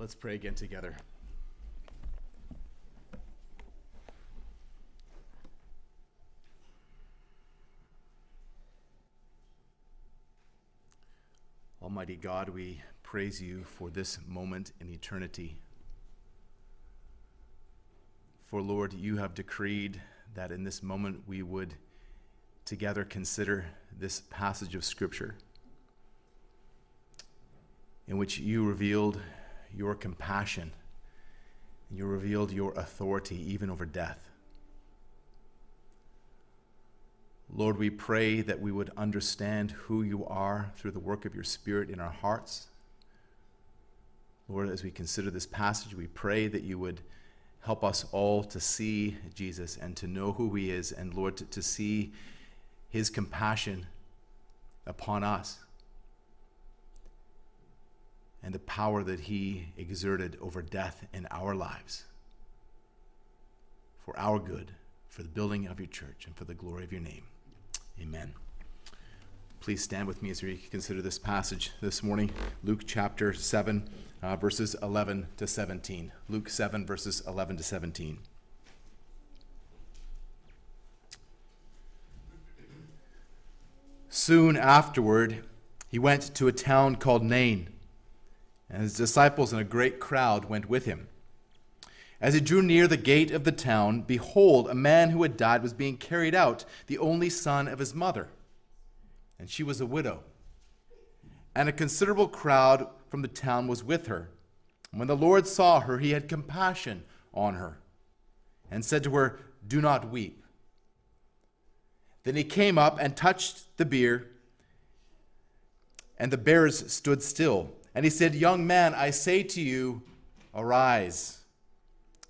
Let's pray again together. Almighty God, we praise you for this moment in eternity. For Lord, you have decreed that in this moment we would together consider this passage of Scripture in which you revealed your compassion. You revealed your authority even over death. Lord, we pray that we would understand who you are through the work of your Spirit in our hearts. Lord, as we consider this passage, we pray that you would help us all to see Jesus and to know who he is, and Lord, to, to see his compassion upon us and the power that he exerted over death in our lives for our good, for the building of your church, and for the glory of your name. Amen. Please stand with me as we consider this passage this morning, Luke chapter 7, uh, verses 11 to 17. Luke 7, verses 11 to 17. Soon afterward, he went to a town called Nain, and his disciples and a great crowd went with him. As he drew near the gate of the town, behold, a man who had died was being carried out, the only son of his mother. And she was a widow. And a considerable crowd from the town was with her. When the Lord saw her, he had compassion on her and said to her, Do not weep. Then he came up and touched the bier, and the bearers stood still. And he said, Young man, I say to you, arise.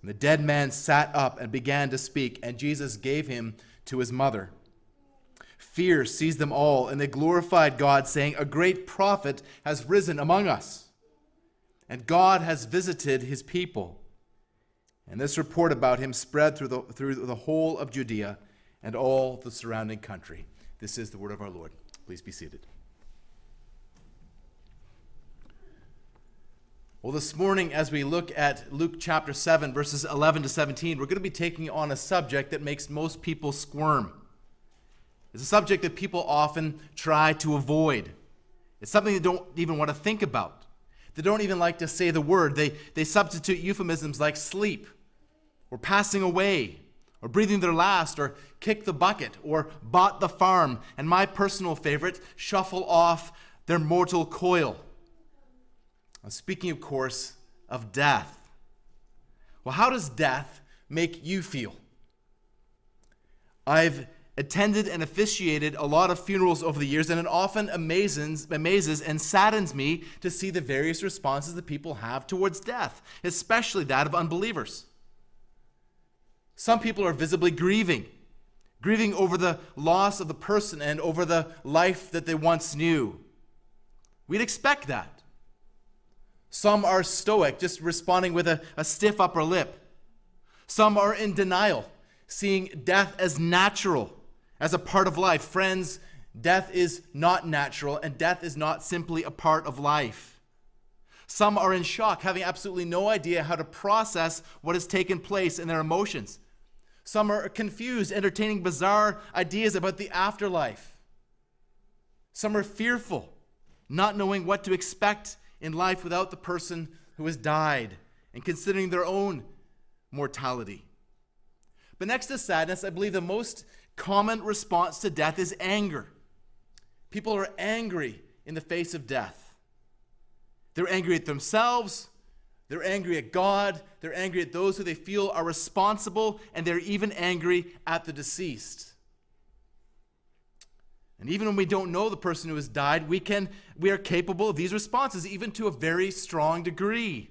And the dead man sat up and began to speak, and Jesus gave him to his mother. Fear seized them all, and they glorified God, saying, A great prophet has risen among us, and God has visited his people. And this report about him spread through the, through the whole of Judea and all the surrounding country. This is the word of our Lord. Please be seated. Well, this morning, as we look at Luke chapter 7, verses 11 to 17, we're going to be taking on a subject that makes most people squirm. It's a subject that people often try to avoid. It's something they don't even want to think about. They don't even like to say the word. They, they substitute euphemisms like sleep, or passing away, or breathing their last, or kick the bucket, or bought the farm, and my personal favorite, shuffle off their mortal coil. I'm speaking, of course, of death. Well, how does death make you feel? I've attended and officiated a lot of funerals over the years, and it often amazes, amazes and saddens me to see the various responses that people have towards death, especially that of unbelievers. Some people are visibly grieving, grieving over the loss of the person and over the life that they once knew. We'd expect that. Some are stoic, just responding with a, a stiff upper lip. Some are in denial, seeing death as natural, as a part of life. Friends, death is not natural, and death is not simply a part of life. Some are in shock, having absolutely no idea how to process what has taken place in their emotions. Some are confused, entertaining bizarre ideas about the afterlife. Some are fearful, not knowing what to expect in life without the person who has died and considering their own mortality. But next to sadness, I believe the most common response to death is anger. People are angry in the face of death. They're angry at themselves, they're angry at God, they're angry at those who they feel are responsible, and they're even angry at the deceased. And even when we don't know the person who has died, we, can, we are capable of these responses, even to a very strong degree.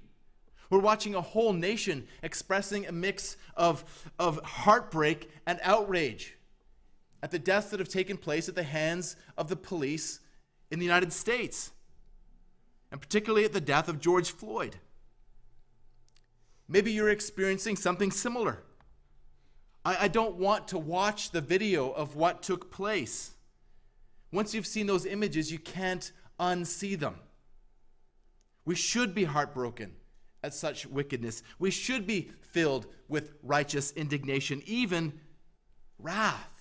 We're watching a whole nation expressing a mix of, of heartbreak and outrage at the deaths that have taken place at the hands of the police in the United States, and particularly at the death of George Floyd. Maybe you're experiencing something similar. I, I don't want to watch the video of what took place. Once you've seen those images, you can't unsee them. We should be heartbroken at such wickedness. We should be filled with righteous indignation, even wrath.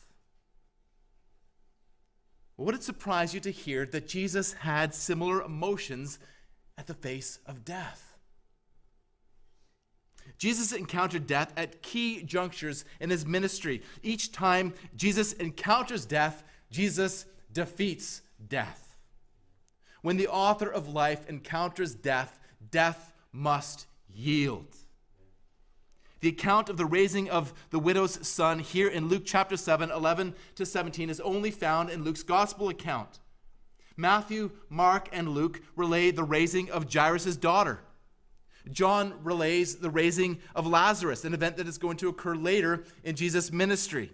Would it surprise you to hear that Jesus had similar emotions at the face of death? Jesus encountered death at key junctures in his ministry. Each time Jesus encounters death, Jesus defeats death. When the author of life encounters death, death must yield. The account of the raising of the widow's son here in Luke chapter 7, 11 to 17, is only found in Luke's gospel account. Matthew, Mark, and Luke relay the raising of Jairus' daughter. John relays the raising of Lazarus, an event that is going to occur later in Jesus' ministry.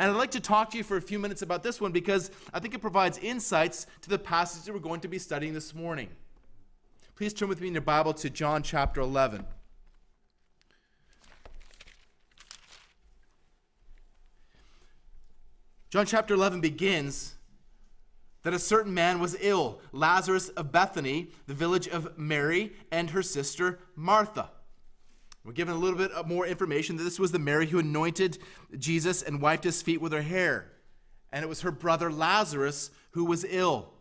And I'd like to talk to you for a few minutes about this one because I think it provides insights to the passage that we're going to be studying this morning. Please turn with me in your Bible to John chapter 11. John chapter 11 begins that a certain man was ill, Lazarus of Bethany, the village of Mary and her sister Martha. We're given a little bit more information that this was the Mary who anointed Jesus and wiped his feet with her hair. And it was her brother Lazarus who was ill.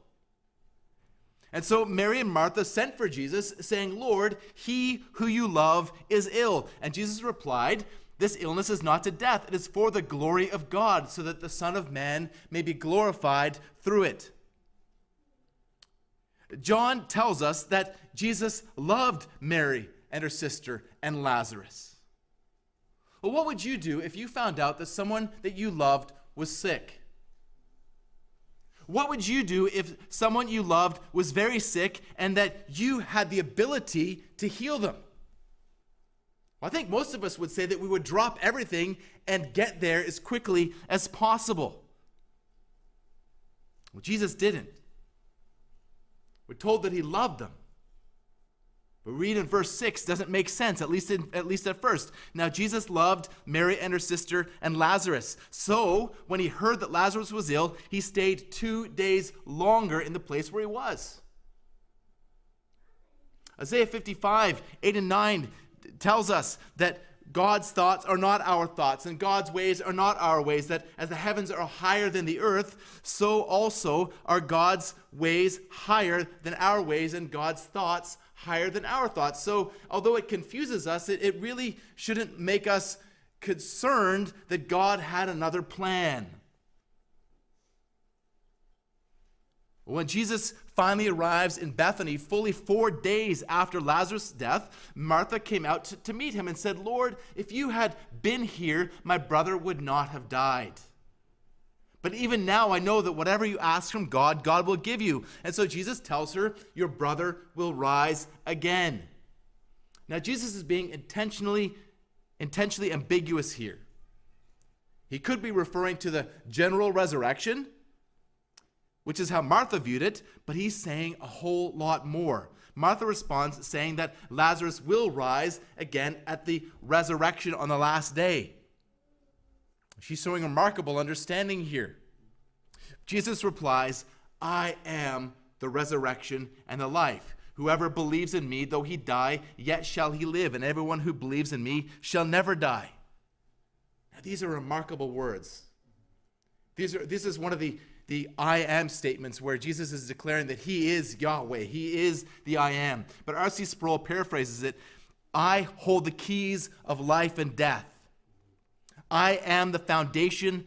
And so Mary and Martha sent for Jesus, saying, Lord, he who you love is ill. And Jesus replied, This illness is not to death, it is for the glory of God, so that the Son of Man may be glorified through it. John tells us that Jesus loved Mary and her sister and Lazarus. Well, what would you do if you found out that someone that you loved was sick? What would you do if someone you loved was very sick and that you had the ability to heal them? Well, I think most of us would say that we would drop everything and get there as quickly as possible. Well, Jesus didn't. We're told that he loved them. Read in verse 6 doesn't make sense, at least, in, at least at first. Now, Jesus loved Mary and her sister and Lazarus. So, when he heard that Lazarus was ill, he stayed two days longer in the place where he was. Isaiah 55, 8 and 9 tells us that God's thoughts are not our thoughts, and God's ways are not our ways. That as the heavens are higher than the earth, so also are God's ways higher than our ways, and God's thoughts higher than our thoughts. So, although it confuses us, it, it really shouldn't make us concerned that God had another plan. When Jesus finally arrives in Bethany, fully four days after Lazarus' death, Martha came out to, to, meet him and said, Lord, if you had been here, my brother would not have died. But even now, I know that whatever you ask from God, God will give you. And so Jesus tells her, Your brother will rise again. Now, Jesus is being intentionally, intentionally ambiguous here. He could be referring to the general resurrection, which is how Martha viewed it, but he's saying a whole lot more. Martha responds saying that Lazarus will rise again at the resurrection on the last day. She's showing remarkable understanding here. Jesus replies, I am the resurrection and the life. Whoever believes in me, though he die, yet shall he live, and everyone who believes in me shall never die. Now, these are remarkable words. These are, this is one of the, the I am statements where Jesus is declaring that he is Yahweh, he is the I am. But R.C. Sproul paraphrases it I hold the keys of life and death. I am the foundation,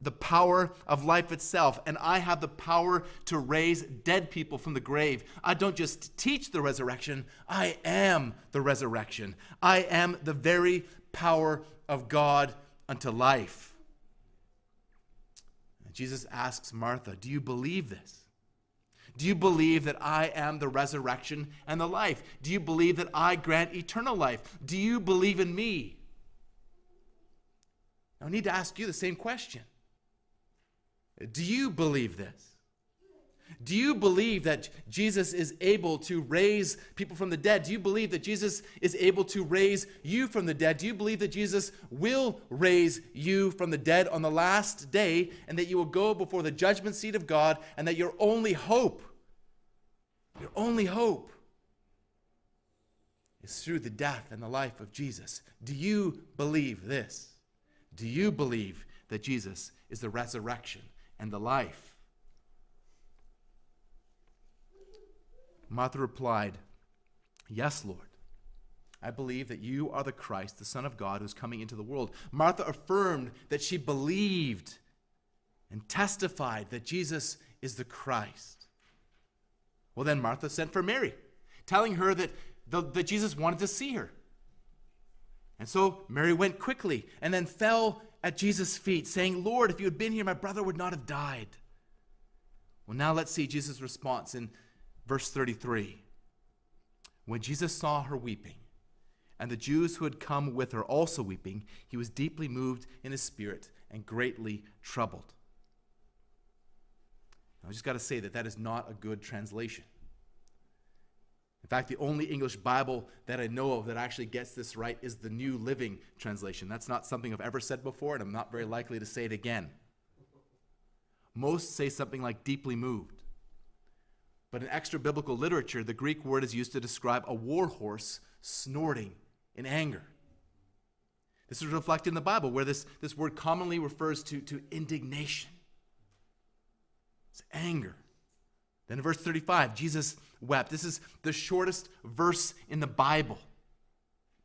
the power of life itself, and I have the power to raise dead people from the grave. I don't just teach the resurrection, I am the resurrection. I am the very power of God unto life. And Jesus asks Martha, Do you believe this? Do you believe that I am the resurrection and the life? Do you believe that I grant eternal life? Do you believe in me? I need to ask you the same question. Do you believe this? Do you believe that Jesus is able to raise people from the dead? Do you believe that Jesus is able to raise you from the dead? Do you believe that Jesus will raise you from the dead on the last day and that you will go before the judgment seat of God and that your only hope, your only hope, is through the death and the life of Jesus. Do you believe this? Do you believe that Jesus is the resurrection and the life? Martha replied, Yes, Lord. I believe that you are the Christ, the Son of God, who's coming into the world. Martha affirmed that she believed and testified that Jesus is the Christ. Well, then Martha sent for Mary, telling her that, the, that Jesus wanted to see her. And so Mary went quickly and then fell at Jesus' feet, saying, Lord, if you had been here, my brother would not have died. Well, now let's see Jesus' response in verse 33. When Jesus saw her weeping, and the Jews who had come with her also weeping, he was deeply moved in his spirit and greatly troubled. I just got to say that that is not a good translation. In fact, the only English Bible that I know of that actually gets this right is the New Living Translation. That's not something I've ever said before, and I'm not very likely to say it again. Most say something like deeply moved. But in extra biblical literature, the Greek word is used to describe a war horse snorting in anger. This is reflected in the Bible, where this, this word commonly refers to, to indignation. It's anger. Then in verse 35, Jesus wept. This is the shortest verse in the Bible,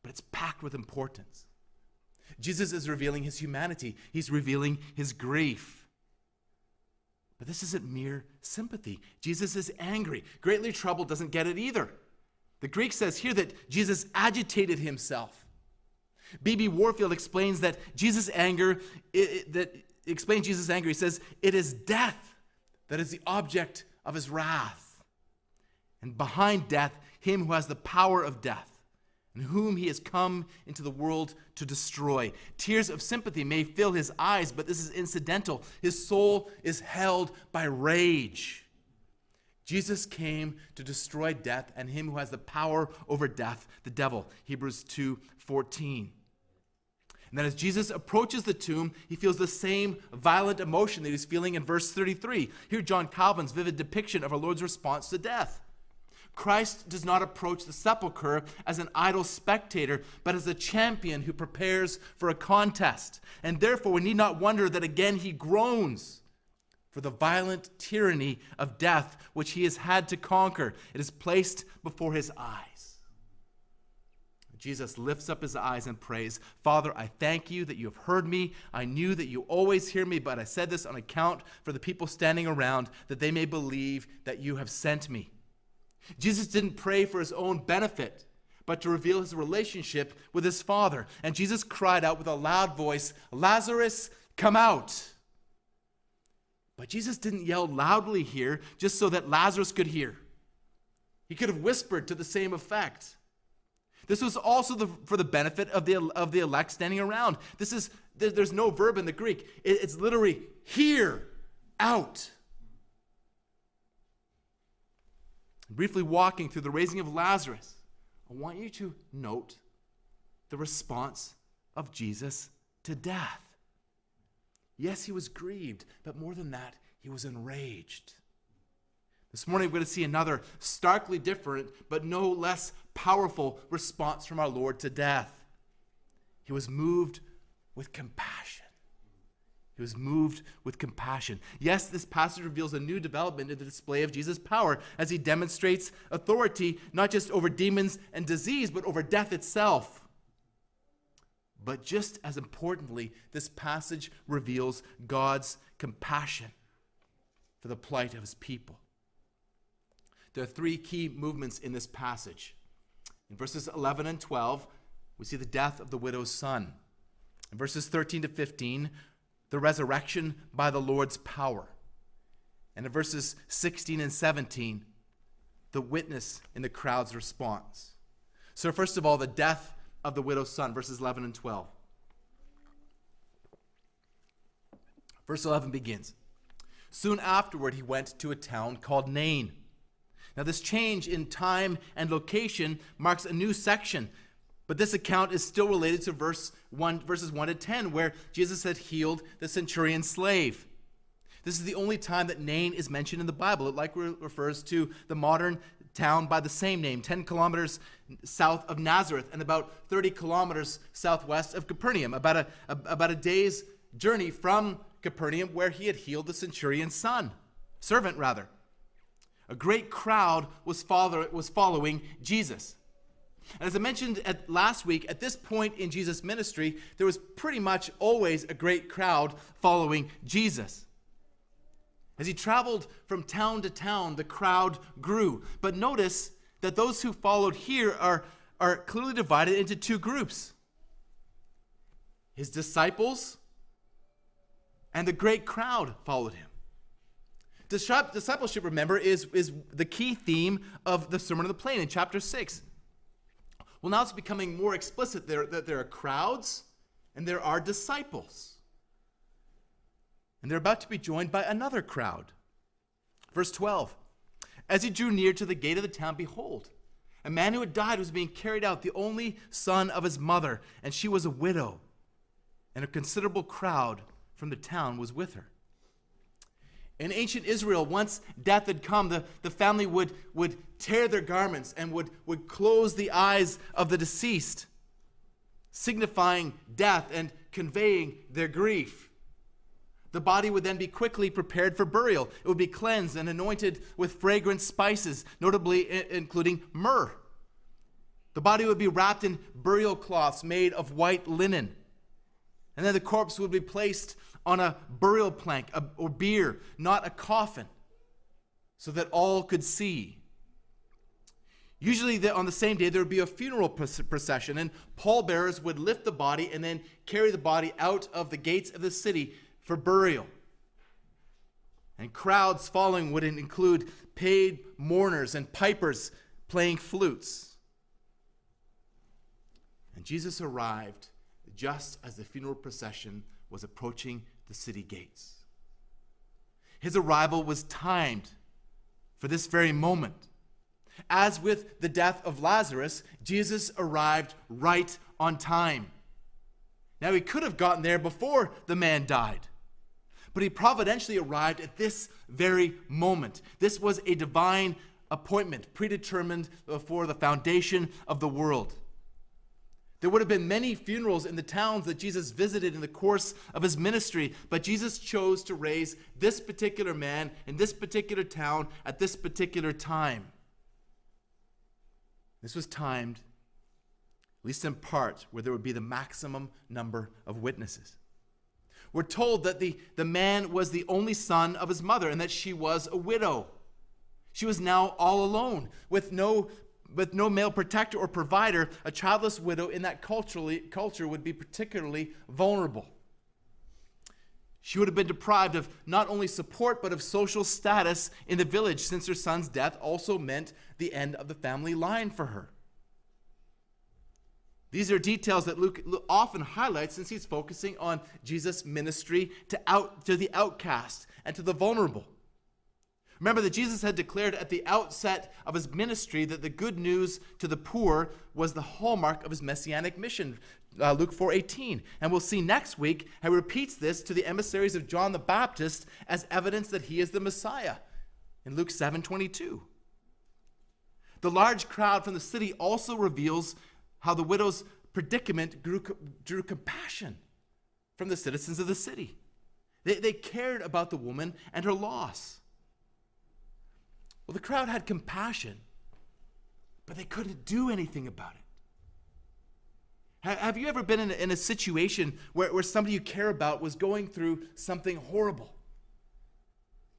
but it's packed with importance. Jesus is revealing his humanity, he's revealing his grief. But this isn't mere sympathy. Jesus is angry. Greatly troubled doesn't get it either. The Greek says here that Jesus agitated himself. B.B. Warfield explains that Jesus' anger, it, that explains Jesus' anger. He says, It is death that is the object of his wrath. And behind death, him who has the power of death and whom he has come into the world to destroy. Tears of sympathy may fill his eyes, but this is incidental. His soul is held by rage. Jesus came to destroy death and him who has the power over death, the devil. Hebrews 2 14. And then as Jesus approaches the tomb, he feels the same violent emotion that he's feeling in verse 33. Here, John Calvin's vivid depiction of our Lord's response to death. Christ does not approach the sepulchre as an idle spectator, but as a champion who prepares for a contest. And therefore, we need not wonder that again he groans for the violent tyranny of death which he has had to conquer. It is placed before his eyes. Jesus lifts up his eyes and prays, Father, I thank you that you have heard me. I knew that you always hear me, but I said this on account for the people standing around, that they may believe that you have sent me. Jesus didn't pray for his own benefit, but to reveal his relationship with his Father. And Jesus cried out with a loud voice, Lazarus, come out. But Jesus didn't yell loudly here just so that Lazarus could hear. He could have whispered to the same effect. This was also the, for the benefit of the, of the elect standing around. This is, there's no verb in the Greek. it's literally here, out. Briefly walking through the raising of Lazarus, I want you to note the response of Jesus to death. Yes, he was grieved, but more than that, he was enraged. This morning, we're going to see another starkly different, but no less powerful response from our Lord to death. He was moved with compassion. He was moved with compassion. Yes, this passage reveals a new development in the display of Jesus' power as he demonstrates authority not just over demons and disease, but over death itself. But just as importantly, this passage reveals God's compassion for the plight of his people. There are three key movements in this passage. In verses 11 and 12, we see the death of the widow's son. In verses 13 to 15, the resurrection by the Lord's power. And in verses 16 and 17, the witness in the crowd's response. So, first of all, the death of the widow's son, verses 11 and 12. Verse 11 begins Soon afterward, he went to a town called Nain. Now, this change in time and location marks a new section but this account is still related to verse 1, verses 1 to 10, where Jesus had healed the centurion's slave. This is the only time that Nain is mentioned in the Bible. It likely refers to the modern town by the same name, 10 kilometers south of Nazareth and about 30 kilometers southwest of Capernaum, about a, a, about a day's journey from Capernaum where he had healed the centurion's son, servant rather. A great crowd was, follow, was following Jesus. And as I mentioned at last week, at this point in Jesus' ministry, there was pretty much always a great crowd following Jesus. As he traveled from town to town, the crowd grew. But notice that those who followed here are, are clearly divided into two groups his disciples and the great crowd followed him. Discipleship, remember, is, is the key theme of the Sermon on the Plain in chapter 6. Well, now it's becoming more explicit there that there are crowds and there are disciples. And they're about to be joined by another crowd. Verse 12 As he drew near to the gate of the town, behold, a man who had died was being carried out, the only son of his mother, and she was a widow. And a considerable crowd from the town was with her. In ancient Israel, once death had come, the, the family would, would tear their garments and would, would close the eyes of the deceased, signifying death and conveying their grief. The body would then be quickly prepared for burial. It would be cleansed and anointed with fragrant spices, notably including myrrh. The body would be wrapped in burial cloths made of white linen. And then the corpse would be placed on a burial plank or bier, not a coffin, so that all could see. Usually, on the same day, there would be a funeral procession, and pallbearers would lift the body and then carry the body out of the gates of the city for burial. And crowds following would include paid mourners and pipers playing flutes. And Jesus arrived just as the funeral procession was approaching the city gates. His arrival was timed for this very moment. As with the death of Lazarus, Jesus arrived right on time. Now, he could have gotten there before the man died, but he providentially arrived at this very moment. This was a divine appointment, predetermined before the foundation of the world. There would have been many funerals in the towns that Jesus visited in the course of his ministry, but Jesus chose to raise this particular man in this particular town at this particular time. This was timed, at least in part, where there would be the maximum number of witnesses. We're told that the, the man was the only son of his mother and that she was a widow. She was now all alone with no with no male protector or provider, a childless widow in that culturally, culture would be particularly vulnerable. She would have been deprived of not only support, but of social status in the village, since her son's death also meant the end of the family line for her. These are details that Luke often highlights since he's focusing on Jesus' ministry to, out, to the outcast and to the vulnerable. Remember that Jesus had declared at the outset of his ministry that the good news to the poor was the hallmark of his messianic mission. Uh, Luke 4:18. And we'll see next week how he repeats this to the emissaries of John the Baptist as evidence that he is the Messiah in Luke 7:22. The large crowd from the city also reveals how the widow's predicament grew, drew compassion from the citizens of the city. They, they cared about the woman and her loss. Well, the crowd had compassion, but they couldn't do anything about it. Have you ever been in a, in a situation where, where somebody you care about was going through something horrible?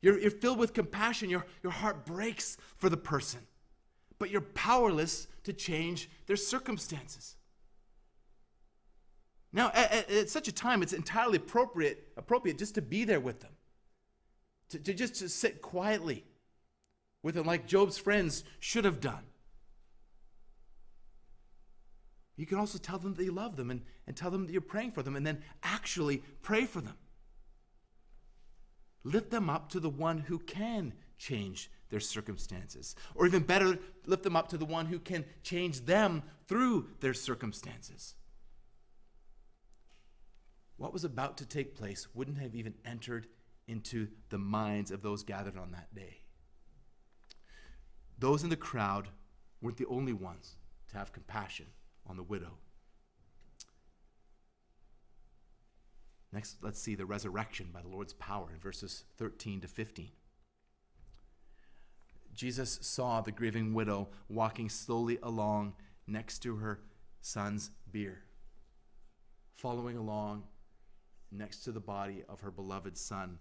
You're, you're filled with compassion, your, your heart breaks for the person, but you're powerless to change their circumstances. Now, at, at, at, such a time, it's entirely appropriate, appropriate just to be there with them, to, to just to sit quietly with them like Job's friends should have done. You can also tell them that you love them and, and tell them that you're praying for them and then actually pray for them. Lift them up to the one who can change their circumstances. Or even better, lift them up to the one who can change them through their circumstances. What was about to take place wouldn't have even entered into the minds of those gathered on that day. Those in the crowd weren't the only ones to have compassion on the widow. Next, let's see the resurrection by the Lord's power in verses 13 to 15. Jesus saw the grieving widow walking slowly along next to her son's bier, following along next to the body of her beloved son,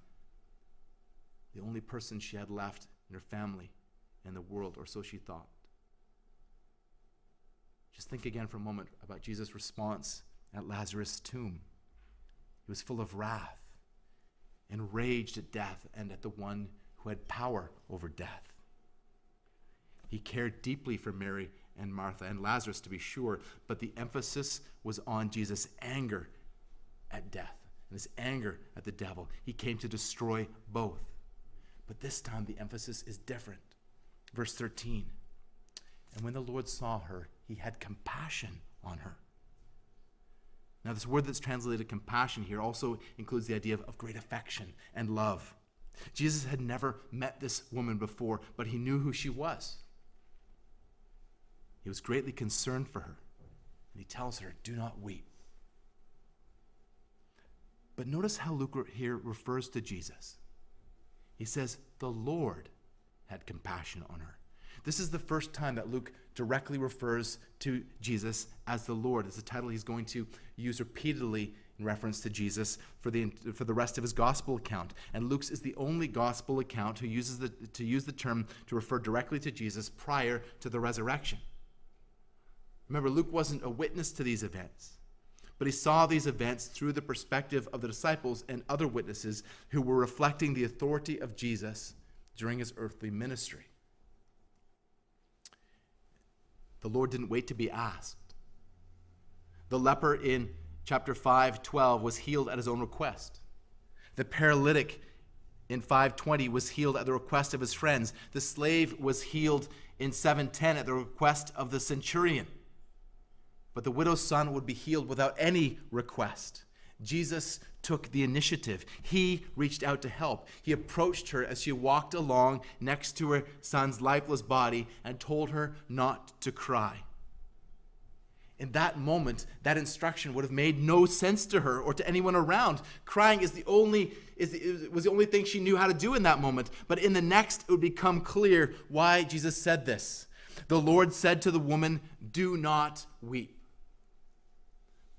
the only person she had left in her family and the world, or so she thought. Just think again for a moment about Jesus' response at Lazarus' tomb. He was full of wrath, enraged at death and at the one who had power over death. He cared deeply for Mary and Martha and Lazarus, to be sure, but the emphasis was on Jesus' anger at death and his anger at the devil. He came to destroy both. But this time the emphasis is different. Verse 13 And when the Lord saw her, he had compassion on her. Now, this word that's translated compassion here also includes the idea of, of great affection and love. Jesus had never met this woman before, but he knew who she was. He was greatly concerned for her. And he tells her, Do not weep. But notice how Luke here refers to Jesus. He says, The Lord had compassion on her. This is the first time that Luke directly refers to Jesus as the Lord. It's a title he's going to use repeatedly in reference to Jesus for the, for the rest of his gospel account. And Luke's is the only gospel account who uses the, to use the term to refer directly to Jesus prior to the resurrection. Remember, Luke wasn't a witness to these events, but he saw these events through the perspective of the disciples and other witnesses who were reflecting the authority of Jesus during his earthly ministry. The Lord didn't wait to be asked. The leper in chapter 5, 12 was healed at his own request. The paralytic in 520 was healed at the request of his friends. The slave was healed in 710 at the request of the centurion. But the widow's son would be healed without any request. Jesus took the initiative. He reached out to help. He approached her as she walked along next to her son's lifeless body and told her not to cry. In that moment, that instruction would have made no sense to her or to anyone around. Crying is the only is was the only thing she knew how to do in that moment. But in the next, it would become clear why Jesus said this. The Lord said to the woman, "Do not weep."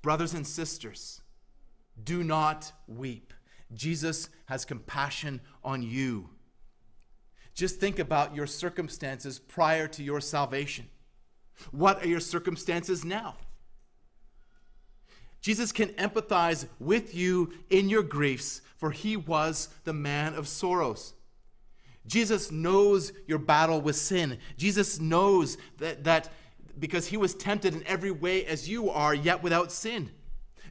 Brothers and sisters, do not weep. Jesus has compassion on you. Just think about your circumstances prior to your salvation. What are your circumstances now? Jesus can empathize with you in your griefs, for he was the man of sorrows. Jesus knows your battle with sin. Jesus knows that, that because he was tempted in every way as you are, yet without sin.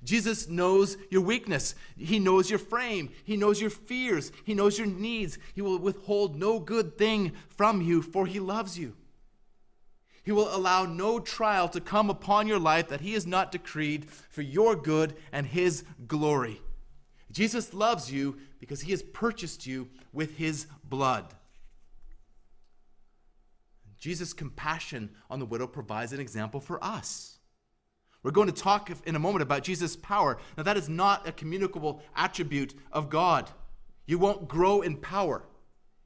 Jesus knows your weakness. He knows your frame. He knows your fears. He knows your needs. He will withhold no good thing from you, for he loves you. He will allow no trial to come upon your life that he has not decreed for your good and his glory. Jesus loves you because he has purchased you with his blood. Jesus' compassion on the widow provides an example for us. We're going to talk in a moment about Jesus' power. Now, that is not a communicable attribute of God. You won't grow in power.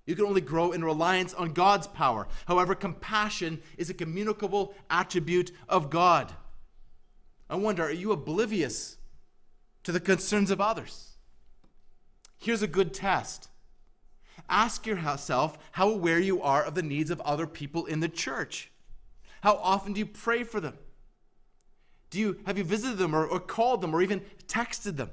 You can only grow in reliance on God's power. However, compassion is a communicable attribute of God. I wonder, are you oblivious to the concerns of others? Here's a good test Ask yourself how aware you are of the needs of other people in the church. How often do you pray for them? Do you have you visited them or, or called them or even texted them?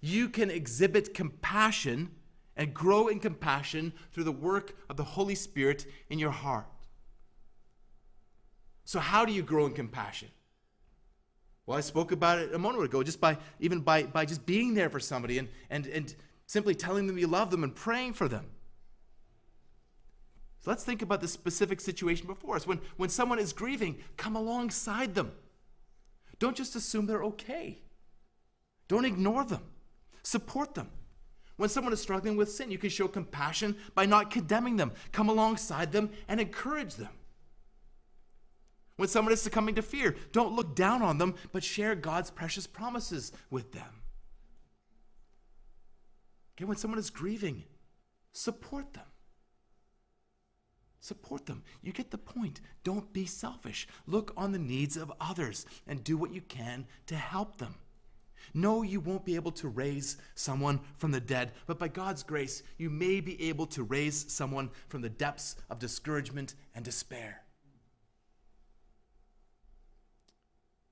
You can exhibit compassion and grow in compassion through the work of the Holy Spirit in your heart. So, how do you grow in compassion? Well, I spoke about it a moment ago, just by even by, by just being there for somebody and, and, and simply telling them you love them and praying for them. So let's think about the specific situation before us. When, when someone is grieving, come alongside them. Don't just assume they're okay. Don't ignore them. Support them. When someone is struggling with sin, you can show compassion by not condemning them. Come alongside them and encourage them. When someone is succumbing to fear, don't look down on them, but share God's precious promises with them. Okay, when someone is grieving, support them. Support them. You get the point. Don't be selfish. Look on the needs of others and do what you can to help them. No, you won't be able to raise someone from the dead, but by God's grace, you may be able to raise someone from the depths of discouragement and despair.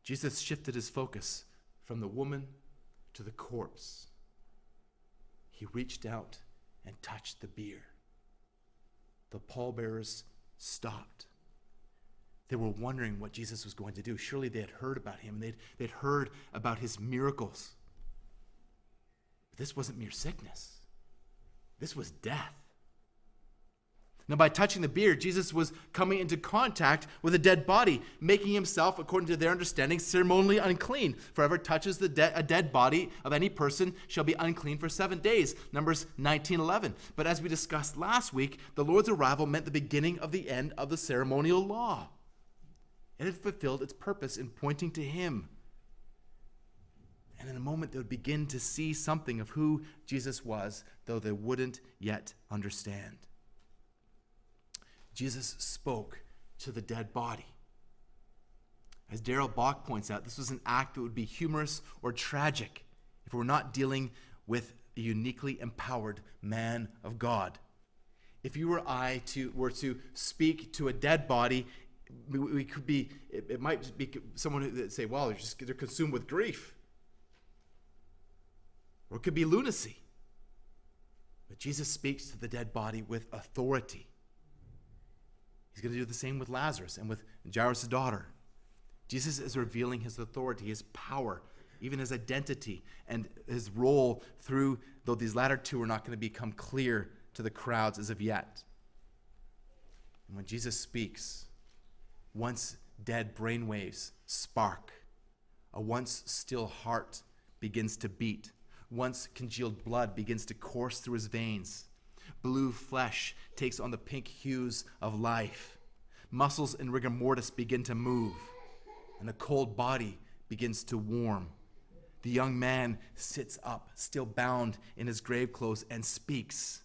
Jesus shifted his focus from the woman to the corpse. He reached out and touched the bier. The pallbearers stopped. They were wondering what Jesus was going to do. Surely they had heard about him, they'd, they'd heard about his miracles. But this wasn't mere sickness, this was death. Now, by touching the bier, Jesus was coming into contact with a dead body, making himself, according to their understanding, ceremonially unclean. For whoever touches the de- a dead body of any person shall be unclean for seven days. Numbers 19 11. But as we discussed last week, the Lord's arrival meant the beginning of the end of the ceremonial law. And it had fulfilled its purpose in pointing to Him. And in a moment, they would begin to see something of who Jesus was, though they wouldn't yet understand. Jesus spoke to the dead body. As Darrell Bock points out, this was an act that would be humorous or tragic if we're not dealing with a uniquely empowered man of God. If you or I to, were to speak to a dead body, we, could be, it, might be someone who say, well, they're, just, they're consumed with grief. Or it could be lunacy. But Jesus speaks to the dead body with authority. He's going to do the same with Lazarus and with Jairus' daughter. Jesus is revealing his authority, his power, even his identity, and his role through, though these latter two are not going to become clear to the crowds as of yet. And when Jesus speaks, once dead brainwaves spark, a once still heart begins to beat, once congealed blood begins to course through his veins Blue flesh takes on the pink hues of life. Muscles in rigor mortis begin to move, and the cold body begins to warm. The young man sits up, still bound in his grave clothes, and speaks.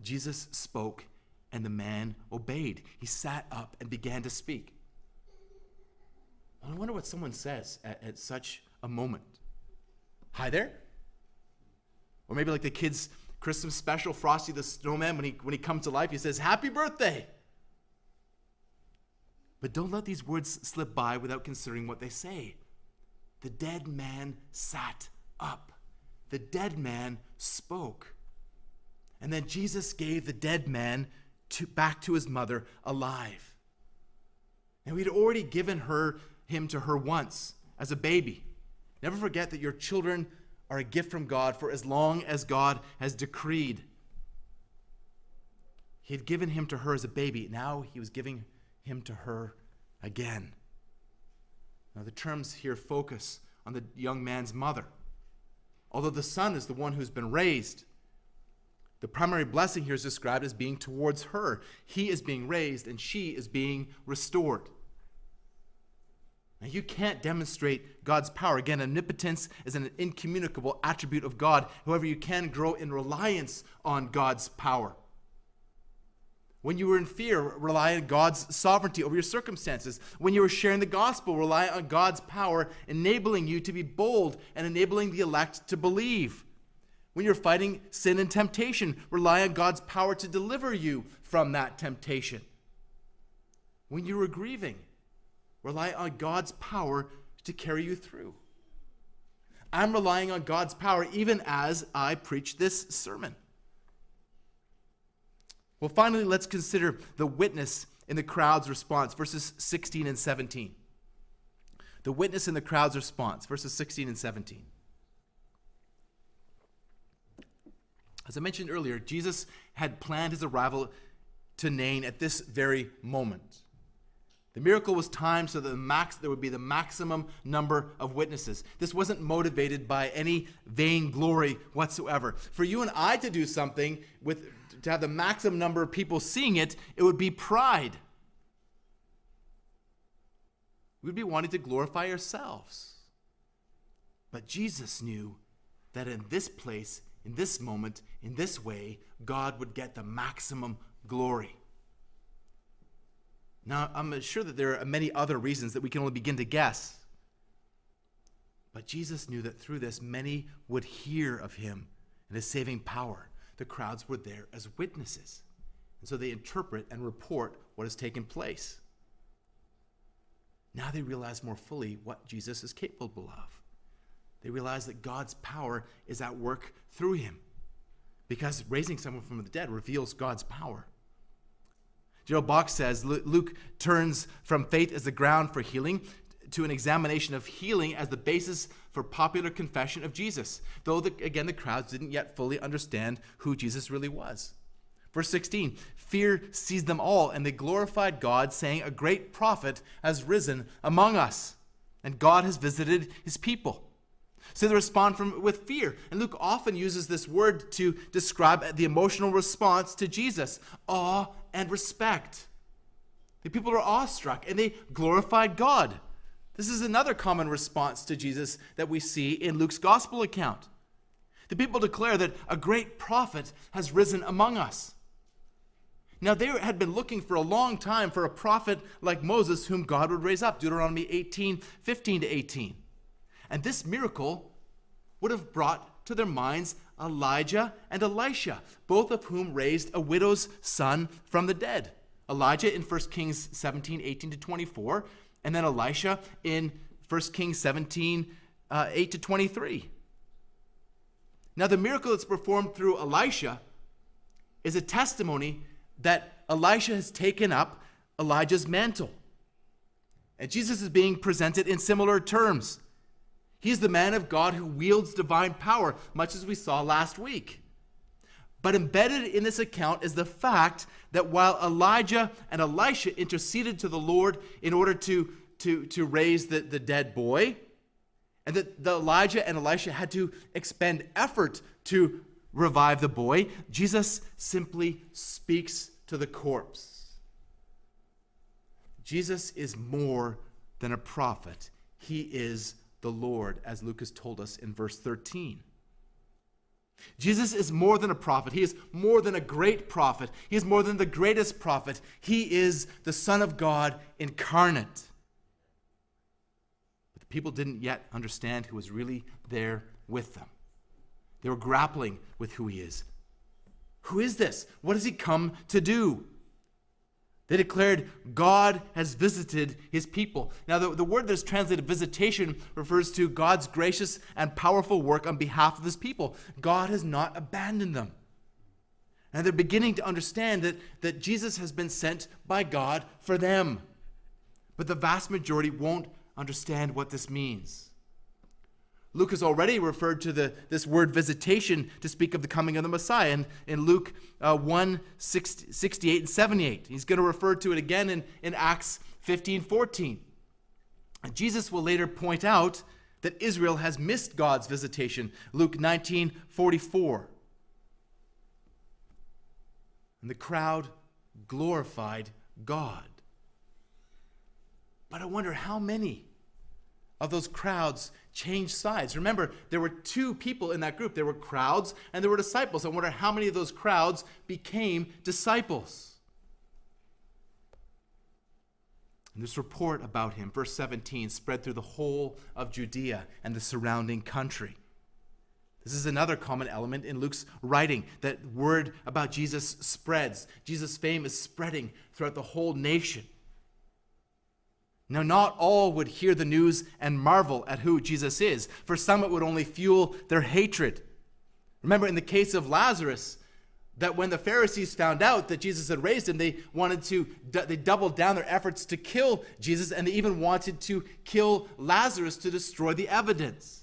Jesus spoke, and the man obeyed. He sat up and began to speak. I wonder what someone says at, at such a moment. Hi there? Or maybe like the kids Christmas special, Frosty the Snowman, when he, when he comes to life, he says, Happy birthday! But don't let these words slip by without considering what they say. The dead man sat up. The dead man spoke. And then Jesus gave the dead man to, back to his mother alive. And we'd already given her him to her once as a baby. Never forget that your children are a gift from God for as long as God has decreed. He had given him to her as a baby. Now he was giving him to her again. Now, the terms here focus on the young man's mother. Although the son is the one who's been raised, the primary blessing here is described as being towards her. He is being raised and she is being restored. Now, you can't demonstrate God's power. Again, omnipotence is an incommunicable attribute of God. However, you can grow in reliance on God's power. When you were in fear, rely on God's sovereignty over your circumstances. When you were sharing the gospel, rely on God's power, enabling you to be bold and enabling the elect to believe. When you're fighting sin and temptation, rely on God's power to deliver you from that temptation. When you were grieving, Rely on God's power to carry you through. I'm relying on God's power even as I preach this sermon. Well, finally, let's consider the witness in the crowd's response, verses 16 and 17. The witness in the crowd's response, verses 16 and 17. As I mentioned earlier, Jesus had planned his arrival to Nain at this very moment. The miracle was timed so that the max, there would be the maximum number of witnesses. This wasn't motivated by any vain glory whatsoever. For you and I to do something with to have the maximum number of people seeing it, it would be pride. We'd be wanting to glorify ourselves. But Jesus knew that in this place, in this moment, in this way, God would get the maximum glory. Now, I'm sure that there are many other reasons that we can only begin to guess. But Jesus knew that through this, many would hear of him and his saving power. The crowds were there as witnesses. And so they interpret and report what has taken place. Now they realize more fully what Jesus is capable of. They realize that God's power is at work through him because raising someone from the dead reveals God's power. Darrell Bock says Luke turns from faith as the ground for healing to an examination of healing as the basis for popular confession of Jesus, though, the, again, the crowds didn't yet fully understand who Jesus really was. Verse 16 Fear seized them all, and they glorified God, saying, A great prophet has risen among us, and God has visited his people. So they respond from, with fear. And Luke often uses this word to describe the emotional response to Jesus awe and respect. The people are awestruck and they glorified God. This is another common response to Jesus that we see in Luke's gospel account. The people declare that a great prophet has risen among us. Now, they had been looking for a long time for a prophet like Moses, whom God would raise up. Deuteronomy 18 15 to 18. And this miracle would have brought to their minds Elijah and Elisha, both of whom raised a widow's son from the dead. Elijah in 1 Kings 17, 18 to 24, and then Elisha in 1 Kings 17, uh, 8 to 23. Now, the miracle that's performed through Elisha is a testimony that Elisha has taken up Elijah's mantle. And Jesus is being presented in similar terms. He's the man of God who wields divine power, much as we saw last week. But embedded in this account is the fact that while Elijah and Elisha interceded to the Lord in order to, to, to raise the, the dead boy, and that the Elijah and Elisha had to expend effort to revive the boy, Jesus simply speaks to the corpse. Jesus is more than a prophet, he is the Lord, as Luke has told us in verse 13. Jesus is more than a prophet. He is more than a great prophet. He is more than the greatest prophet. He is the Son of God incarnate. But the people didn't yet understand who was really there with them. They were grappling with who he is. Who is this? What has he come to do? They declared, God has visited his people. Now, the, the word that's translated visitation refers to God's gracious and powerful work on behalf of his people. God has not abandoned them. And they're beginning to understand that, that Jesus has been sent by God for them. But the vast majority won't understand what this means. Luke has already referred to the, this word visitation to speak of the coming of the Messiah in, in Luke uh, 1 60, 68 and 78. He's going to refer to it again in, in Acts 15 14. And Jesus will later point out that Israel has missed God's visitation. Luke 19 44. And the crowd glorified God. But I wonder how many of those crowds changed sides. Remember, there were two people in that group there were crowds and there were disciples. I wonder how many of those crowds became disciples. And this report about him, verse 17, spread through the whole of Judea and the surrounding country. This is another common element in Luke's writing that word about Jesus spreads. Jesus' fame is spreading throughout the whole nation. Now, not all would hear the news and marvel at who Jesus is. For some, it would only fuel their hatred. Remember, in the case of Lazarus, that when the Pharisees found out that Jesus had raised him, they wanted to, they doubled down their efforts to kill Jesus, and they even wanted to kill Lazarus to destroy the evidence.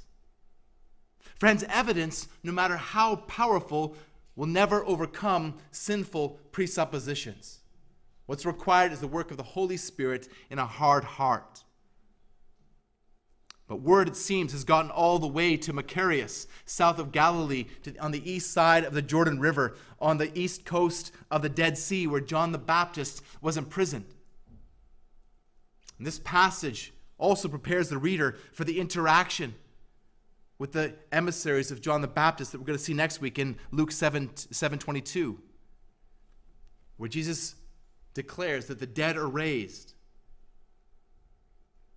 Friends, evidence, no matter how powerful, will never overcome sinful presuppositions. What's required is the work of the Holy Spirit in a hard heart. But word, it seems, has gotten all the way to Machaerus, south of Galilee, to, on the east side of the Jordan River, on the east coast of the Dead Sea, where John the Baptist was imprisoned. And this passage also prepares the reader for the interaction with the emissaries of John the Baptist that we're going to see next week in Luke 7 722, where Jesus declares that the dead are raised.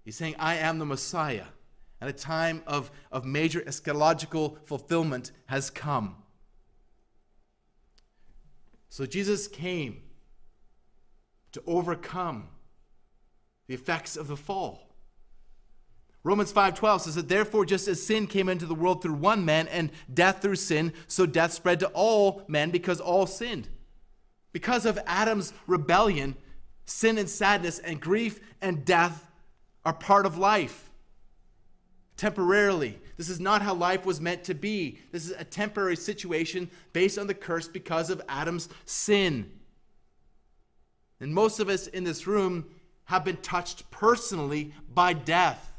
He's saying, I am the Messiah and a time of, of major eschatological fulfillment has come. So Jesus came to overcome the effects of the fall. Romans 5:12 says that therefore just as sin came into the world through one man and death through sin, so death spread to all men because all sinned. Because of Adam's rebellion, sin and sadness and grief and death are part of life temporarily. This is not how life was meant to be. This is a temporary situation based on the curse because of Adam's sin. And most of us in this room have been touched personally by death.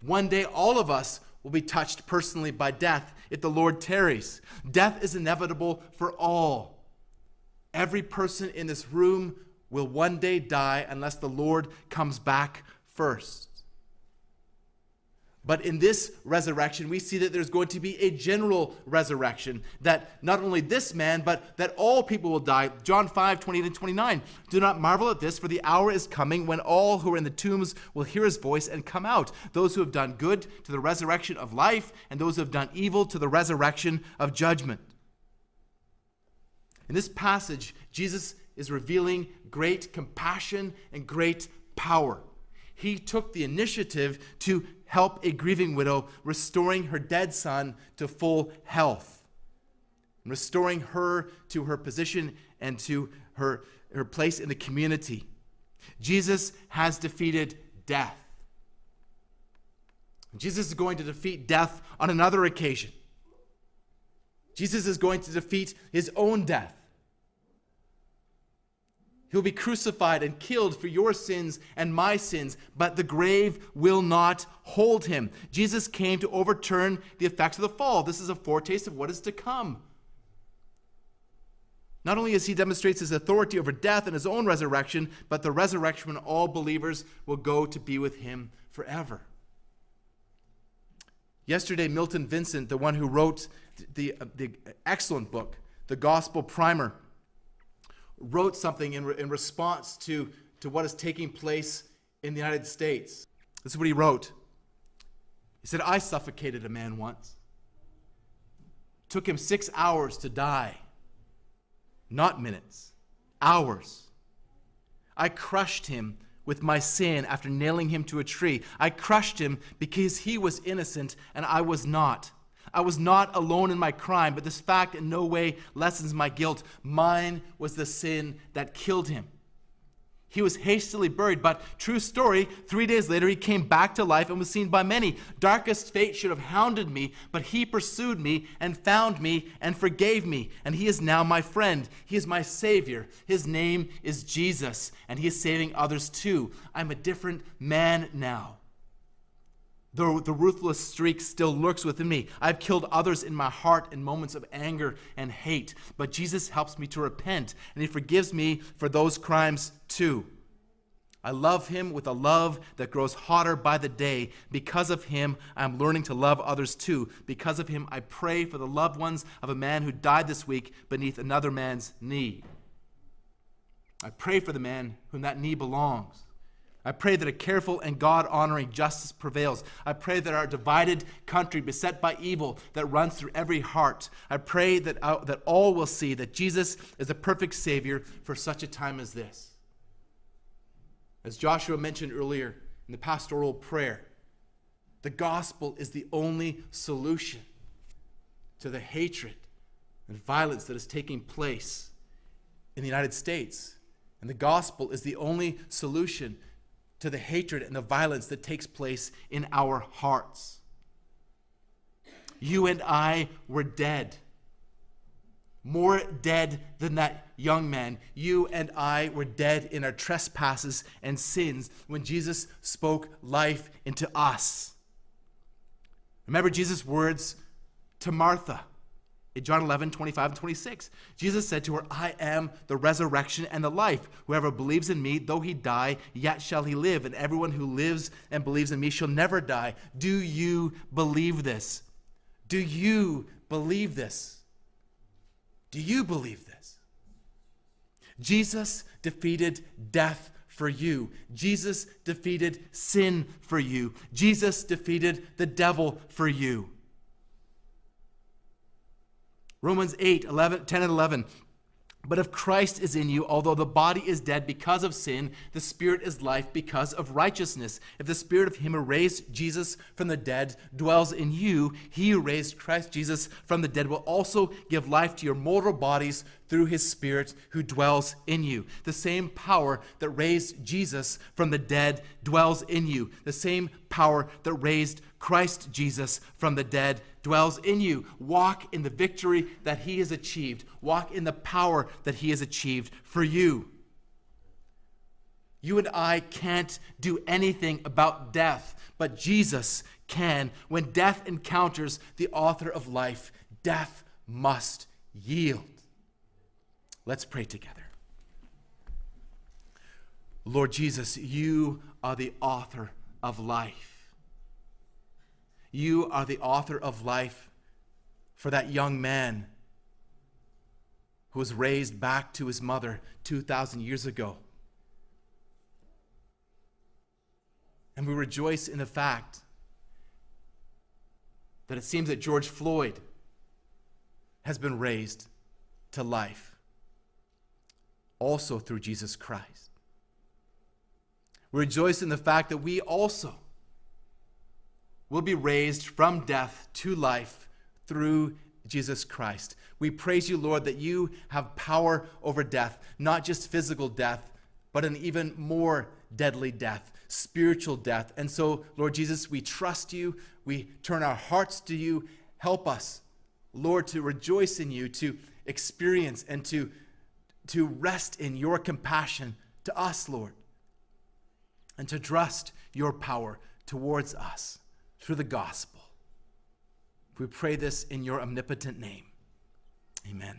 One day, all of us will be touched personally by death if the Lord tarries. Death is inevitable for all. Every person in this room will one day die unless the Lord comes back first. But in this resurrection, we see that there's going to be a general resurrection. That not only this man, but that all people will die. John 5, 28 and 29. Do not marvel at this, for the hour is coming when all who are in the tombs will hear his voice and come out. Those who have done good to the resurrection of life, and those who have done evil to the resurrection of judgment. In this passage, Jesus is revealing great compassion and great power. He took the initiative to help a grieving widow, restoring her dead son to full health, restoring her to her position and to her, her place in the community. Jesus has defeated death. Jesus is going to defeat death on another occasion. Jesus is going to defeat his own death. He'll be crucified and killed for your sins and my sins, but the grave will not hold him. Jesus came to overturn the effects of the fall. This is a foretaste of what is to come. Not only as he demonstrates his authority over death and his own resurrection, but the resurrection when all believers will go to be with him forever. Yesterday, Milton Vincent, the one who wrote the, the excellent book, The Gospel Primer, wrote something in, re- in response to, to what is taking place in the United States. This is what he wrote. He said, I suffocated a man once. It took him six hours to die. Not minutes, hours. I crushed him with my sin after nailing him to a tree. I crushed him because he was innocent and I was not. I was not alone in my crime, but this fact in no way lessens my guilt. Mine was the sin that killed him. He was hastily buried, but true story, three days later he came back to life and was seen by many. Darkest fate should have hounded me, but he pursued me and found me and forgave me. And he is now my friend. He is my Savior. His name is Jesus, and he is saving others too. I'm a different man now. The, the ruthless streak still lurks within me. I've killed others in my heart in moments of anger and hate, but Jesus helps me to repent, and He forgives me for those crimes too. I love Him with a love that grows hotter by the day. Because of Him, I'm learning to love others too. Because of Him, I pray for the loved ones of a man who died this week beneath another man's knee. I pray for the man whom that knee belongs. I pray that a careful and God honoring justice prevails. I pray that our divided country, beset by evil that runs through every heart, I pray that, uh, that all will see that Jesus is the perfect Savior for such a time as this. As Joshua mentioned earlier in the pastoral prayer, the gospel is the only solution to the hatred and violence that is taking place in the United States. And the gospel is the only solution to the hatred and the violence that takes place in our hearts. You and I were dead. more dead than that young man. You and I were dead in our trespasses and sins when Jesus spoke life into us. Remember Jesus' words to Martha in John 11, 25 and 26. Jesus said to her, I am the resurrection and the life. Whoever believes in me, though he die, yet shall he live. And everyone who lives and believes in me shall never die. Do you believe this? Do you believe this? Do you believe this? Jesus defeated death for you. Jesus defeated sin for you. Jesus defeated the devil for you. Romans 8, 11, 10 and 11. But if Christ is in you, although the body is dead because of sin, the spirit is life because of righteousness. If the spirit of him who raised Jesus from the dead dwells in you, he who raised Christ Jesus from the dead will also give life to your mortal bodies through his spirit who dwells in you. The same power that raised Jesus from the dead dwells in you. The same power that raised Christ Jesus from the dead dwells in you. Walk in the victory that he has achieved, walk in the power that he has achieved for you. You and I can't do anything about death, but Jesus can. When death encounters the author of life, death must yield. Let's pray together. Lord Jesus, you are the author of life. You are the author of life for that young man who was raised back to his mother 2,000 years ago. And we rejoice in the fact that it seems that George Floyd has been raised to life, also through Jesus Christ. We rejoice in the fact that we also will be raised from death to life through Jesus Christ. We praise you, Lord, that you have power over death, not just physical death, but an even more deadly death, spiritual death. And so, Lord Jesus, we trust you. We turn our hearts to you. Help us, Lord, to rejoice in you, to experience and to, to rest in your compassion to us, Lord, and to trust your power towards us through the gospel. We pray this in your omnipotent name. Amen.